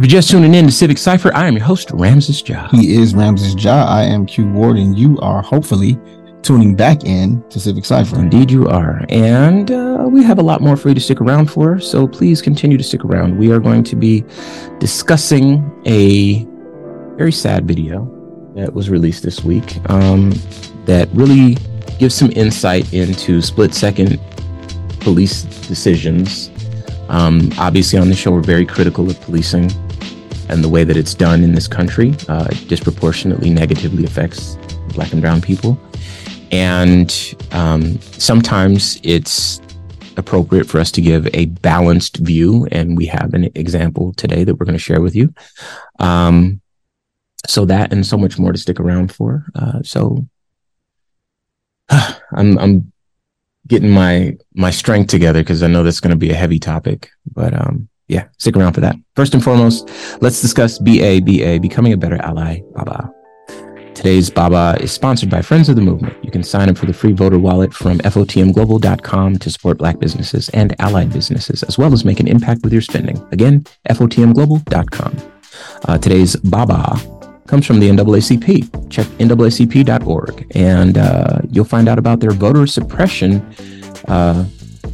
If you're just tuning in to Civic Cipher, I am your host, Ramses Ja. He is Ramses Ja. I am Q Ward, and you are hopefully tuning back in to Civic Cipher. Indeed, you are. And uh, we have a lot more for you to stick around for, so please continue to stick around. We are going to be discussing a very sad video that was released this week um, that really gives some insight into split second police decisions. Um, obviously, on the show, we're very critical of policing and the way that it's done in this country uh, disproportionately negatively affects black and brown people. And um, sometimes it's appropriate for us to give a balanced view. And we have an example today that we're going to share with you. Um, so that and so much more to stick around for. Uh, so I'm, I'm getting my, my strength together because I know that's going to be a heavy topic, but, um, yeah, stick around for that. First and foremost, let's discuss BA, BA, becoming a better ally, Baba. Today's Baba is sponsored by Friends of the Movement. You can sign up for the free voter wallet from FOTMglobal.com to support Black businesses and allied businesses, as well as make an impact with your spending. Again, FOTMglobal.com. Uh, today's Baba comes from the NAACP. Check NAACP.org and uh, you'll find out about their voter suppression uh,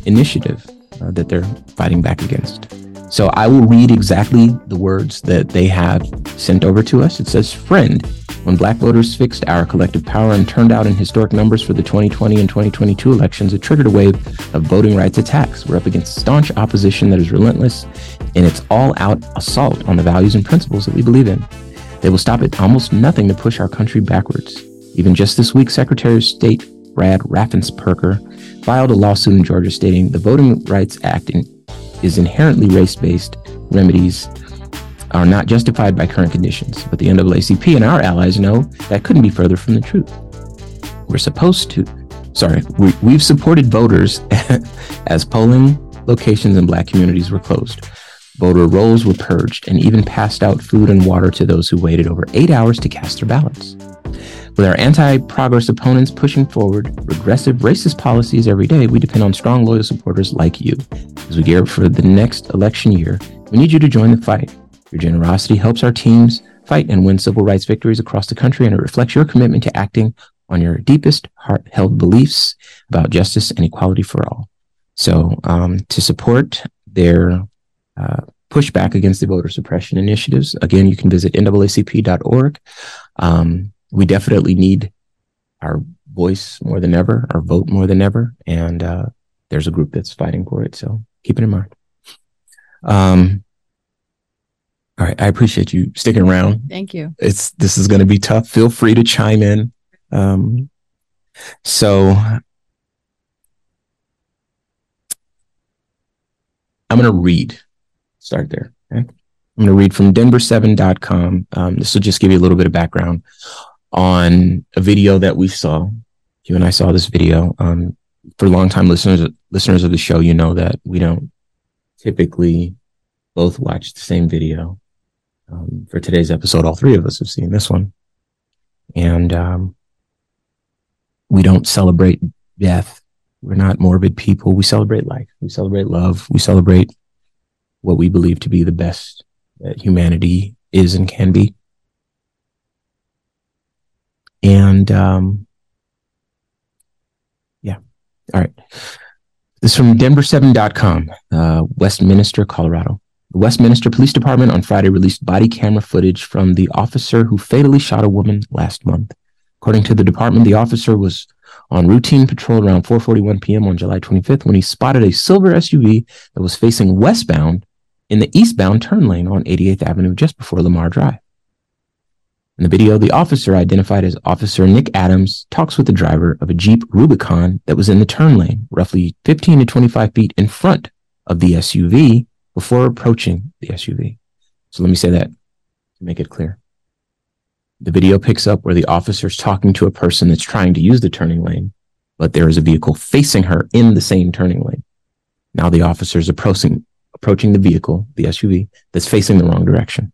initiative uh, that they're fighting back against. So I will read exactly the words that they have sent over to us. It says, Friend, when black voters fixed our collective power and turned out in historic numbers for the 2020 and 2022 elections, it triggered a wave of voting rights attacks. We're up against staunch opposition that is relentless in its all out assault on the values and principles that we believe in. They will stop at almost nothing to push our country backwards. Even just this week, Secretary of State Brad Raffensperger filed a lawsuit in Georgia stating the Voting Rights Act in is inherently race based remedies are not justified by current conditions, but the NAACP and our allies know that couldn't be further from the truth. We're supposed to, sorry, we, we've supported voters as polling locations in black communities were closed. Voter rolls were purged and even passed out food and water to those who waited over eight hours to cast their ballots. With our anti progress opponents pushing forward regressive racist policies every day, we depend on strong, loyal supporters like you. As we gear up for the next election year, we need you to join the fight. Your generosity helps our teams fight and win civil rights victories across the country, and it reflects your commitment to acting on your deepest heart held beliefs about justice and equality for all. So, um, to support their uh, pushback against the voter suppression initiatives, again, you can visit NAACP.org. Um, we definitely need our voice more than ever, our vote more than ever. And uh, there's a group that's fighting for it. So keep it in mind. Um, all right. I appreciate you sticking around. Thank you. It's this is going to be tough. Feel free to chime in. Um, so I'm going to read. Start there. Okay? I'm going to read from Denver7.com. Um, this will just give you a little bit of background on a video that we saw. You and I saw this video. Um, for longtime listeners listeners of the show, you know that we don't typically both watch the same video. Um, for today's episode, all three of us have seen this one, and um, we don't celebrate death. We're not morbid people. We celebrate life. We celebrate love. We celebrate what we believe to be the best that humanity is and can be. And um, yeah, all right. This is from Denver7.com, uh, Westminster, Colorado. The Westminster Police Department on Friday released body camera footage from the officer who fatally shot a woman last month. According to the department, the officer was on routine patrol around 4:41 p.m. on July 25th when he spotted a silver SUV that was facing westbound in the eastbound turn lane on 88th Avenue just before Lamar Drive. In the video, the officer, identified as Officer Nick Adams, talks with the driver of a Jeep Rubicon that was in the turn lane, roughly 15 to 25 feet in front of the SUV before approaching the SUV. So let me say that to make it clear. The video picks up where the officer is talking to a person that's trying to use the turning lane, but there is a vehicle facing her in the same turning lane. Now the officer is approaching, approaching the vehicle, the SUV, that's facing the wrong direction.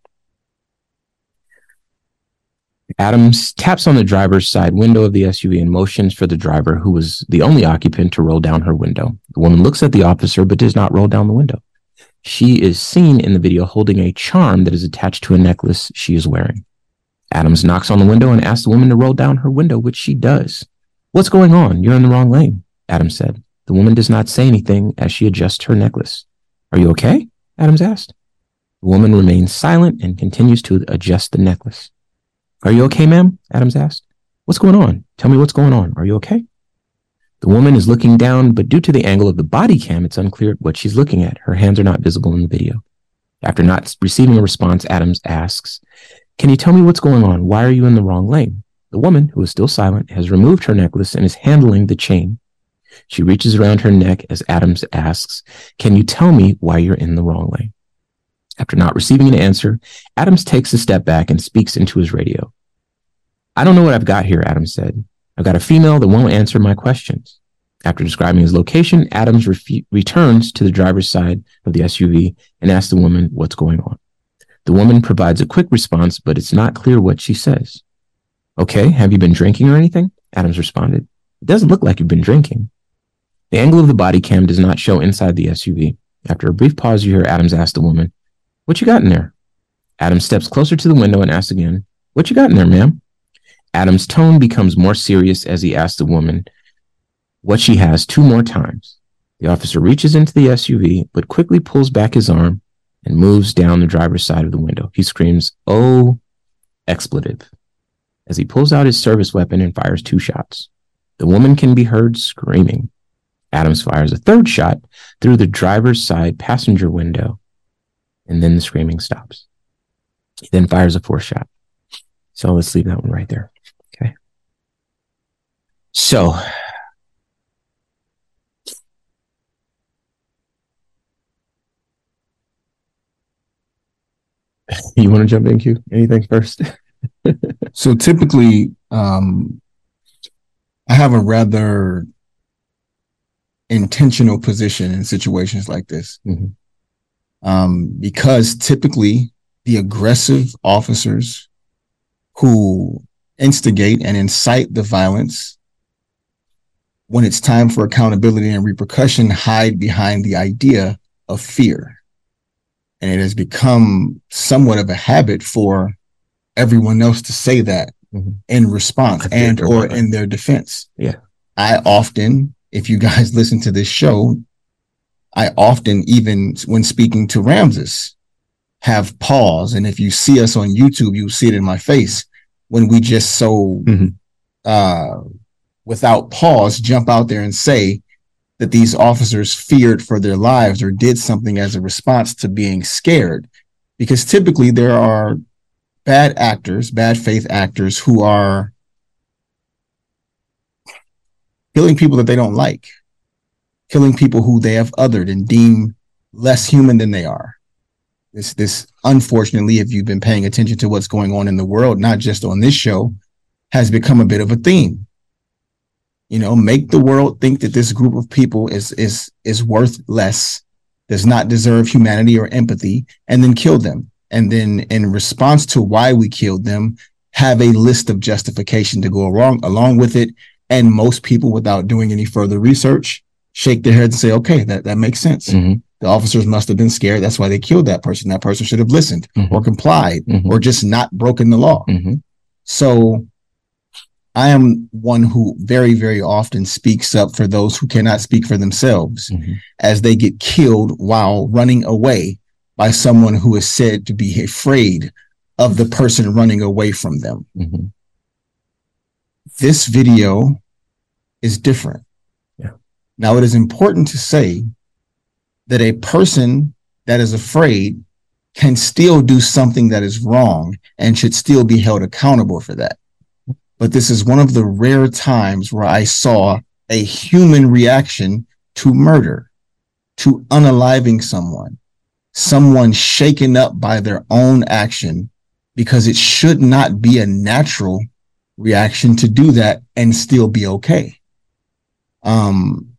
Adams taps on the driver's side window of the SUV and motions for the driver, who was the only occupant, to roll down her window. The woman looks at the officer but does not roll down the window. She is seen in the video holding a charm that is attached to a necklace she is wearing. Adams knocks on the window and asks the woman to roll down her window, which she does. What's going on? You're in the wrong lane, Adams said. The woman does not say anything as she adjusts her necklace. Are you okay? Adams asked. The woman remains silent and continues to adjust the necklace. Are you okay, ma'am? Adams asked. What's going on? Tell me what's going on. Are you okay? The woman is looking down, but due to the angle of the body cam, it's unclear what she's looking at. Her hands are not visible in the video. After not receiving a response, Adams asks, Can you tell me what's going on? Why are you in the wrong lane? The woman, who is still silent, has removed her necklace and is handling the chain. She reaches around her neck as Adams asks, Can you tell me why you're in the wrong lane? After not receiving an answer, Adams takes a step back and speaks into his radio. I don't know what I've got here, Adams said. I've got a female that won't answer my questions. After describing his location, Adams refu- returns to the driver's side of the SUV and asks the woman what's going on. The woman provides a quick response, but it's not clear what she says. Okay, have you been drinking or anything? Adams responded. It doesn't look like you've been drinking. The angle of the body cam does not show inside the SUV. After a brief pause, you hear Adams ask the woman, What you got in there? Adam steps closer to the window and asks again, What you got in there, ma'am? Adam's tone becomes more serious as he asks the woman what she has two more times. The officer reaches into the SUV, but quickly pulls back his arm and moves down the driver's side of the window. He screams, Oh, expletive, as he pulls out his service weapon and fires two shots. The woman can be heard screaming. Adams fires a third shot through the driver's side passenger window, and then the screaming stops. He then fires a fourth shot. So let's leave that one right there. Okay. So you want to jump in, Q? Anything first? so typically, um, I have a rather intentional position in situations like this. Mm-hmm. Um, because typically the aggressive officers who instigate and incite the violence when it's time for accountability and repercussion hide behind the idea of fear. And it has become somewhat of a habit for everyone else to say that mm-hmm. in response and or in their defense. Yeah. I often if you guys listen to this show i often even when speaking to ramses have pause and if you see us on youtube you'll see it in my face when we just so mm-hmm. uh without pause jump out there and say that these officers feared for their lives or did something as a response to being scared. Because typically there are bad actors, bad faith actors who are killing people that they don't like, killing people who they have othered and deem less human than they are. This, this, unfortunately, if you've been paying attention to what's going on in the world, not just on this show, has become a bit of a theme you know make the world think that this group of people is is is worth less does not deserve humanity or empathy and then kill them and then in response to why we killed them have a list of justification to go along along with it and most people without doing any further research shake their heads and say okay that that makes sense mm-hmm. the officers must have been scared that's why they killed that person that person should have listened mm-hmm. or complied mm-hmm. or just not broken the law mm-hmm. so I am one who very, very often speaks up for those who cannot speak for themselves mm-hmm. as they get killed while running away by someone who is said to be afraid of the person running away from them. Mm-hmm. This video is different. Now, it is important to say that a person that is afraid can still do something that is wrong and should still be held accountable for that but this is one of the rare times where I saw a human reaction to murder, to unaliving someone, someone shaken up by their own action, because it should not be a natural reaction to do that and still be okay. Um,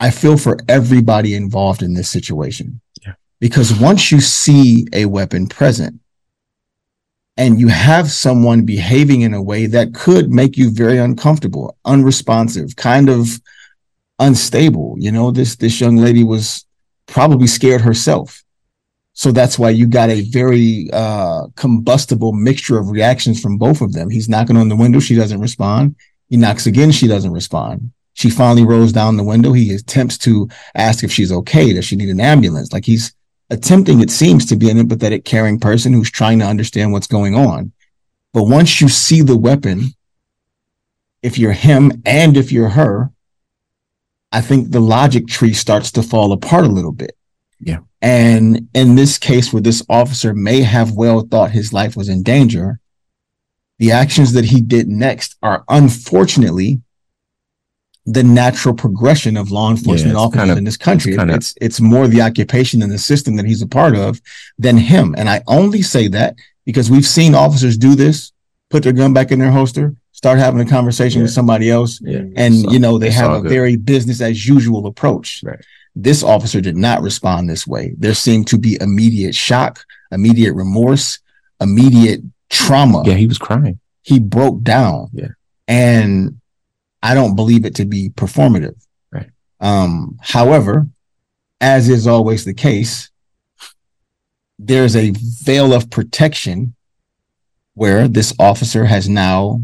I feel for everybody involved in this situation. Yeah. Because once you see a weapon present, and you have someone behaving in a way that could make you very uncomfortable, unresponsive, kind of unstable. You know, this this young lady was probably scared herself. So that's why you got a very uh, combustible mixture of reactions from both of them. He's knocking on the window. She doesn't respond. He knocks again. She doesn't respond. She finally rolls down the window. He attempts to ask if she's okay. Does she need an ambulance? Like he's attempting, it seems to be an empathetic, caring person who's trying to understand what's going on. But once you see the weapon, if you're him and if you're her, I think the logic tree starts to fall apart a little bit. Yeah. And in this case, where this officer may have well thought his life was in danger, the actions that he did next are unfortunately the natural progression of law enforcement yeah, officers kind of, in this country. It's, it's it's more the occupation and the system that he's a part of than him. And I only say that because we've seen officers do this, put their gun back in their holster, start having a conversation yeah. with somebody else, yeah, and you know they have a good. very business as usual approach. Right. This officer did not respond this way. There seemed to be immediate shock, immediate remorse, immediate trauma. Yeah, he was crying. He broke down. Yeah. And I don't believe it to be performative. Right. Um, however, as is always the case, there's a veil of protection where this officer has now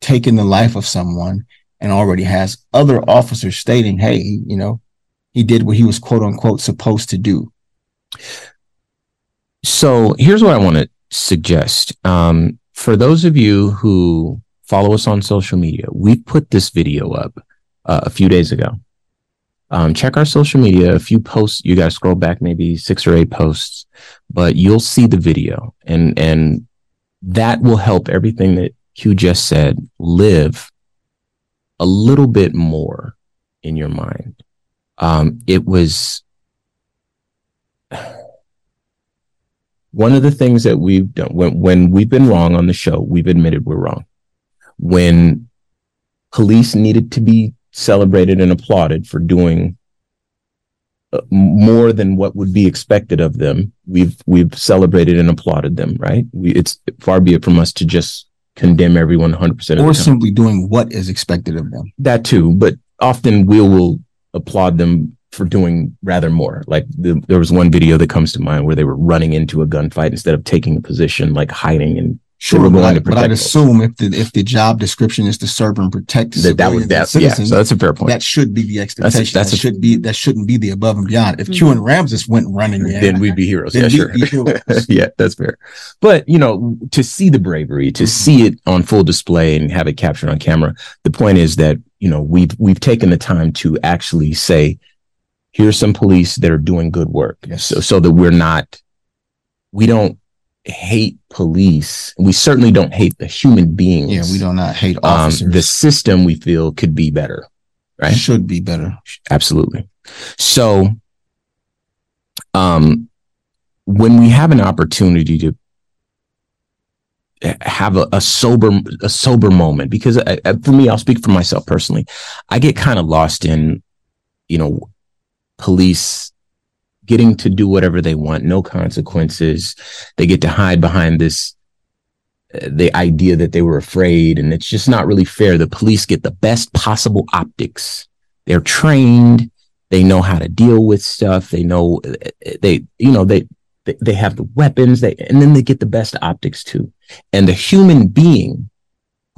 taken the life of someone and already has other officers stating, hey, you know, he did what he was quote unquote supposed to do. So here's what I want to suggest. Um, for those of you who follow us on social media, we put this video up uh, a few days ago. Um, check our social media. A few posts. You to scroll back maybe six or eight posts, but you'll see the video, and and that will help everything that Q just said live a little bit more in your mind um, it was one of the things that we've done when, when we've been wrong on the show, we've admitted we're wrong. When police needed to be celebrated and applauded for doing uh, more than what would be expected of them, we've we've celebrated and applauded them. Right? We, it's far be it from us to just condemn everyone 100 percent, or simply doing what is expected of them. That too, but often we will applaud them for doing rather more. Like the, there was one video that comes to mind where they were running into a gunfight instead of taking a position, like hiding and Sure, but, I, but I'd assume if the if the job description is to serve and protect that, that would that, citizens, yeah, so that's a fair point. That should be the expectation. That's, a, that's that a, should be that shouldn't be the above and beyond. If mm-hmm. Q and Ramses went running, yeah, then we'd be heroes. Yeah, sure. Heroes. yeah, that's fair. But you know, to see the bravery, to mm-hmm. see it on full display and have it captured on camera, the point is that you know we've we've taken the time to actually say, here's some police that are doing good work, yes. so so that we're not, we don't hate police. We certainly don't hate the human beings. Yeah, we do not hate officers. Um, the system we feel could be better, right? Should be better. Absolutely. So, um, when we have an opportunity to have a, a sober a sober moment, because I, I, for me, I'll speak for myself personally. I get kind of lost in, you know, police getting to do whatever they want, no consequences. They get to hide behind this, uh, the idea that they were afraid. And it's just not really fair. The police get the best possible optics. They're trained. They know how to deal with stuff. They know uh, they, you know, they, they, they have the weapons. They, and then they get the best optics too. And the human being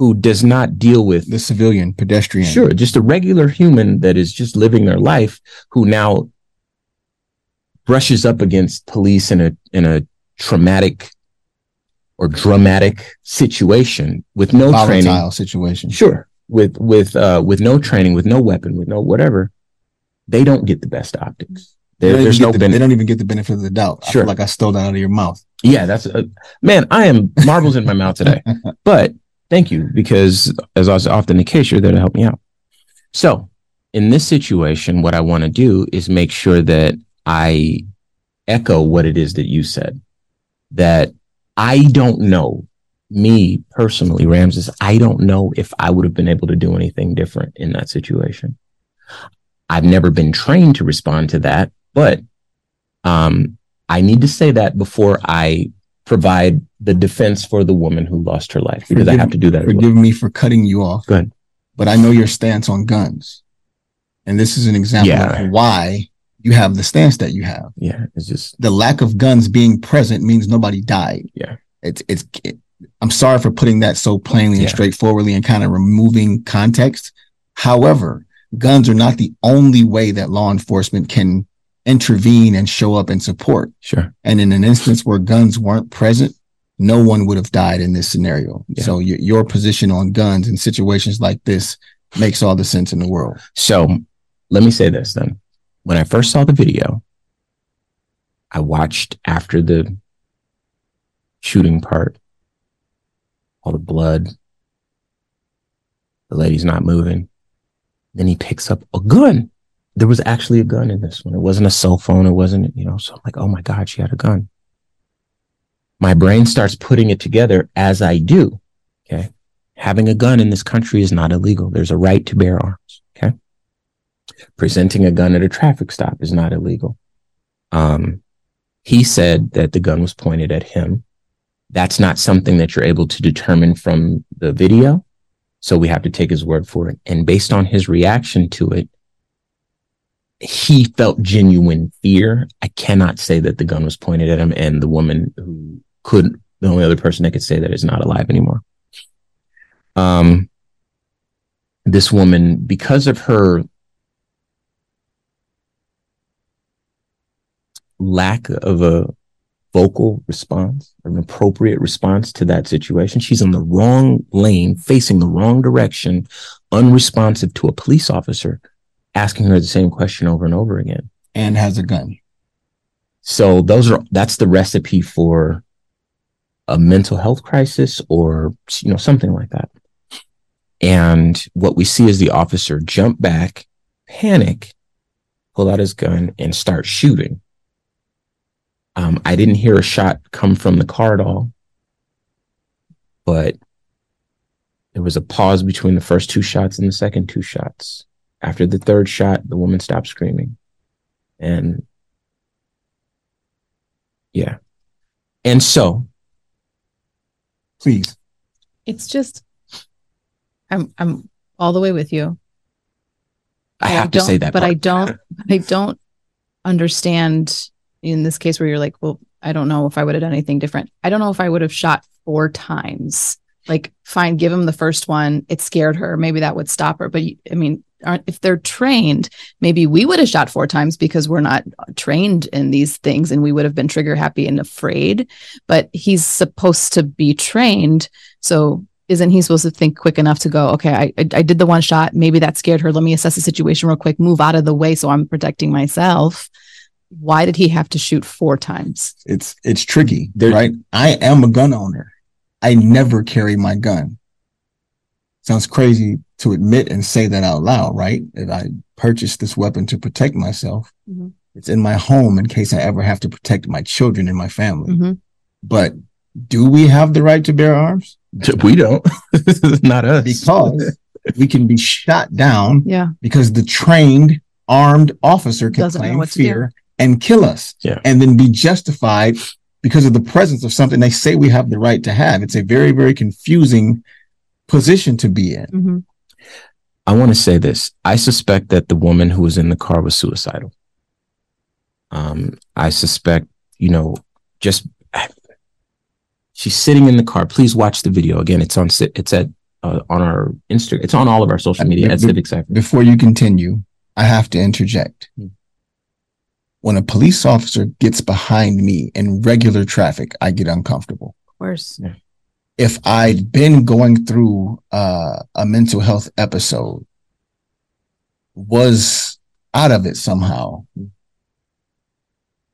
who does not deal with the civilian pedestrian. Sure. Just a regular human that is just living their life who now brushes up against police in a in a traumatic or dramatic situation with no Volatile training situation. Sure. With with uh with no training, with no weapon, with no whatever, they don't get the best optics. There, there's no the, benefit. They don't even get the benefit of the doubt. Sure. like I stole that out of your mouth. Yeah, that's a, man. I am marbles in my mouth today, but thank you because as is often the case, you're there to help me out. So in this situation, what I want to do is make sure that I echo what it is that you said that I don't know me personally, Ramses, I don't know if I would have been able to do anything different in that situation. I've never been trained to respond to that, but um, I need to say that before I provide the defense for the woman who lost her life because forgive, I have to do that. Forgive well. me for cutting you off. Good. But I know your stance on guns. And this is an example yeah. of why you have the stance that you have. Yeah, it's just The lack of guns being present means nobody died. Yeah. It's it's it, I'm sorry for putting that so plainly and Yeah. straightforwardly and kind of removing context. However, guns are not the only way that law enforcement can intervene and show up and support. sure. And in an instance where guns weren't present, no one would have died in this scenario. Yeah. So your, your position on guns in situations like this makes all the sense in the world. So let me say this then. When I first saw the video, I watched after the shooting part, all the blood. The lady's not moving. Then he picks up a gun. There was actually a gun in this one. It wasn't a cell phone. It wasn't, you know, so I'm like, oh my God, she had a gun. My brain starts putting it together as I do. Okay. Having a gun in this country is not illegal. There's a right to bear arms. Presenting a gun at a traffic stop is not illegal. Um, he said that the gun was pointed at him. That's not something that you're able to determine from the video. So we have to take his word for it. And based on his reaction to it, he felt genuine fear. I cannot say that the gun was pointed at him and the woman who couldn't—the only other person that could say that is not alive anymore. Um, this woman, because of her lack of a vocal response, an appropriate response to that situation, she's in the wrong lane, facing the wrong direction, unresponsive to a police officer asking her the same question over and over again. And has a gun. So those are that's the recipe for a mental health crisis or you know something like that. And what we see is the officer jump back, panic, pull out his gun and start shooting. Um, I didn't hear a shot come from the car at all, but there was a pause between the first two shots and the second two shots. After the third shot, the woman stopped screaming. And yeah. And so, Please. It's just, I'm I'm all the way with you. I But have to don't- say that. but I don't, I don't understand in this case where you're like, well, I don't know if I would have done anything different. I don't know if I would have shot four times. Like, fine, give him the first one. It scared her. Maybe that would stop her. But I mean, if they're trained, maybe we would have shot four times because we're not trained in these things and we would have been trigger happy and afraid. But he's supposed to be trained. So isn't he supposed to think quick enough to go, okay, I, I did the one shot. Maybe that scared her. Let me assess the situation real quick, move out of the way so I'm protecting myself. Why did he have to shoot four times? It's it's tricky, There- right? I am a gun owner. I never carry my gun. Sounds crazy to admit and say that out loud, right? If I purchased this weapon to protect myself, Mhm. it's in my home in case I ever have to protect my children and my family. Mhm. But do we have the right to bear arms? we don't. It's not us. Because we can be shot down Yeah. because the trained armed officer can Doesn't claim what do. fear and kill us Yeah. and then be justified because of the presence of something they say we have the right to have. It's a very, very confusing position to be in. hmm I want to say this. I suspect that the woman who was in the car was suicidal. Um, I suspect, you know, just she's sitting in the car. Please watch the video again. It's on it's at uh, on our Instagram. It's on all of our social media at Be- Civic Cipher. Before you continue, I have to interject. Hmm. When a police officer gets behind me in regular traffic, I get uncomfortable. Of course. if I'd been going through uh, a mental health episode, was out of it somehow,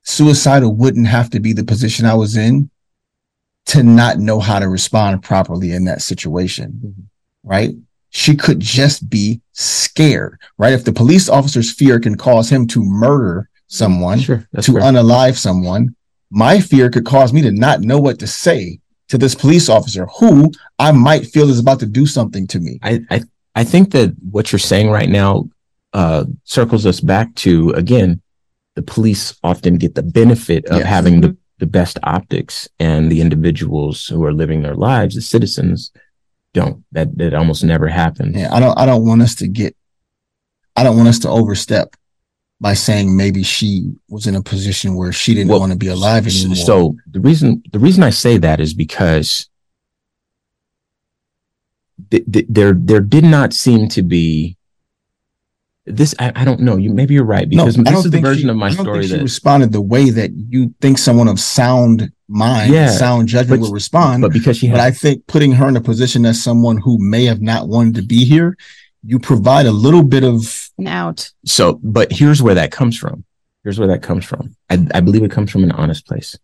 suicidal wouldn't have to be the position I was in to not know how to respond properly in that situation, Mhm. right? She could just be scared, right? If the police officer's fear can cause him to murder someone, Sure, to fair. unalive someone, my fear could cause me to not know what to say to this police officer who I might feel is about to do something to me. I, I I think that what you're saying right now uh, circles us back to again, the police often get the benefit of Yes. having the, the best optics, and the individuals who are living their lives, the citizens, don't. That that almost never happens. Yeah, I don't I don't want us to get I don't want us to overstep by saying maybe she was in a position where she didn't Well, want to be alive anymore. So the reason the reason I say that is because th- th- there there did not seem to be this. I, I don't know. You maybe you're right because I this is the version she, of my I don't story think she that. responded the way that you think someone of sound mind, Yeah, sound judgment would respond. but because she But had I think putting her in a position as someone who may have not wanted to be here, you provide a little bit of An out. so, but here's where that comes from. Here's where that comes from. I, I believe it comes from an honest place.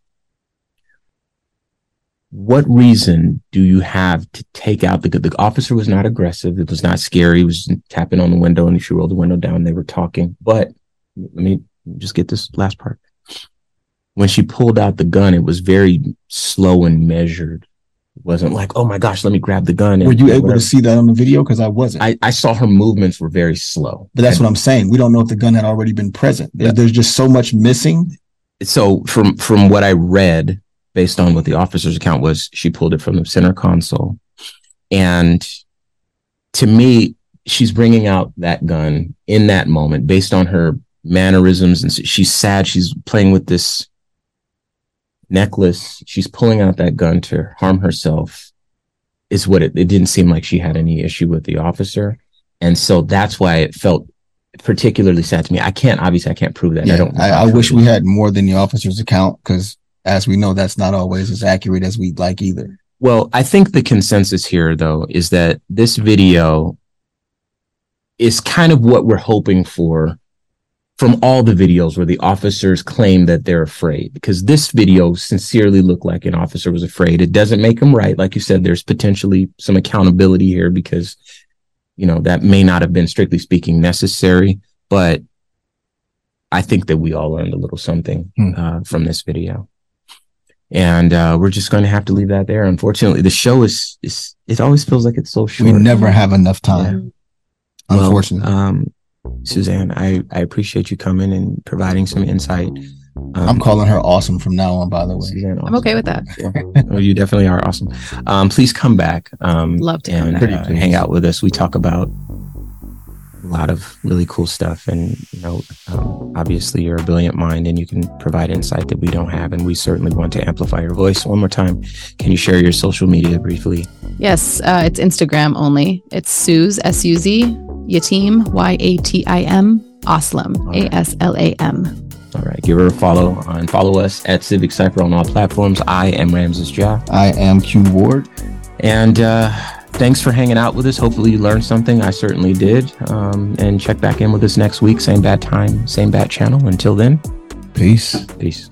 What reason do you have to take out the the officer was not aggressive. It was not scary. He was tapping on the window and she rolled the window down. They were talking. But let me just get this last part. When she pulled out the gun, it was very slow and measured. Wasn't like, oh my gosh, let me grab the gun. and were you able whatever. to see that on the video? Because I wasn't. I, I saw her movements were very slow. but that's what I'm saying. We don't know if the gun had already been present. Yeah. There's just so much missing. so from from what I read, based on what the officer's account was, she pulled it from the center console, and to me, she's bringing out that gun in that moment based on her mannerisms, and she's sad. She's playing with this necklace. She's pulling out that gun to harm herself. Is what it, it didn't seem like she had any issue with the officer, and so that's why it felt particularly sad to me. I can't obviously I can't prove that. I Yeah, don't. I, I wish we had more than the officer's account because, as we know, that's not always as accurate as we'd like either. Well, I think the consensus here, though, is that this video is kind of what we're hoping for from all the videos where the officers claim that they're afraid. Because this video sincerely looked like an officer was afraid. It doesn't make them right. Like you said, there's potentially some accountability here because, you know, that may not have been strictly speaking necessary. But I think that we all learned a little something Hmm. uh, from this video and uh, we're just going to have to leave that there. Unfortunately, the show is is it always feels like it's so short. We never have enough time, Well, unfortunately. um, Suzanne, I I appreciate you coming and providing some insight. Um, I'm calling her awesome from now on. By the way, Suzanne, I'm okay with that. that. Oh, you definitely are awesome. Um, please come back. Um, Love to come and back. uh, hang out with us. We talk about a lot of really cool stuff, and you know, um, obviously you're a brilliant mind, and you can provide insight that we don't have, and we certainly want to amplify your voice. One more time, can you share your social media briefly? Yes, uh, it's Instagram only. It's Suze, S U Z, Yatim, Y A T I M, Aslam, A S L A M. All right, give her a follow and follow us at Civic Cipher on all platforms. I am Ramses Ja, I am Q Ward. and uh, thanks for hanging out with us. Hopefully, you learned something. I certainly did. Um, and check back in with us next week, same bad time, same bad channel. Until then, Peace. peace.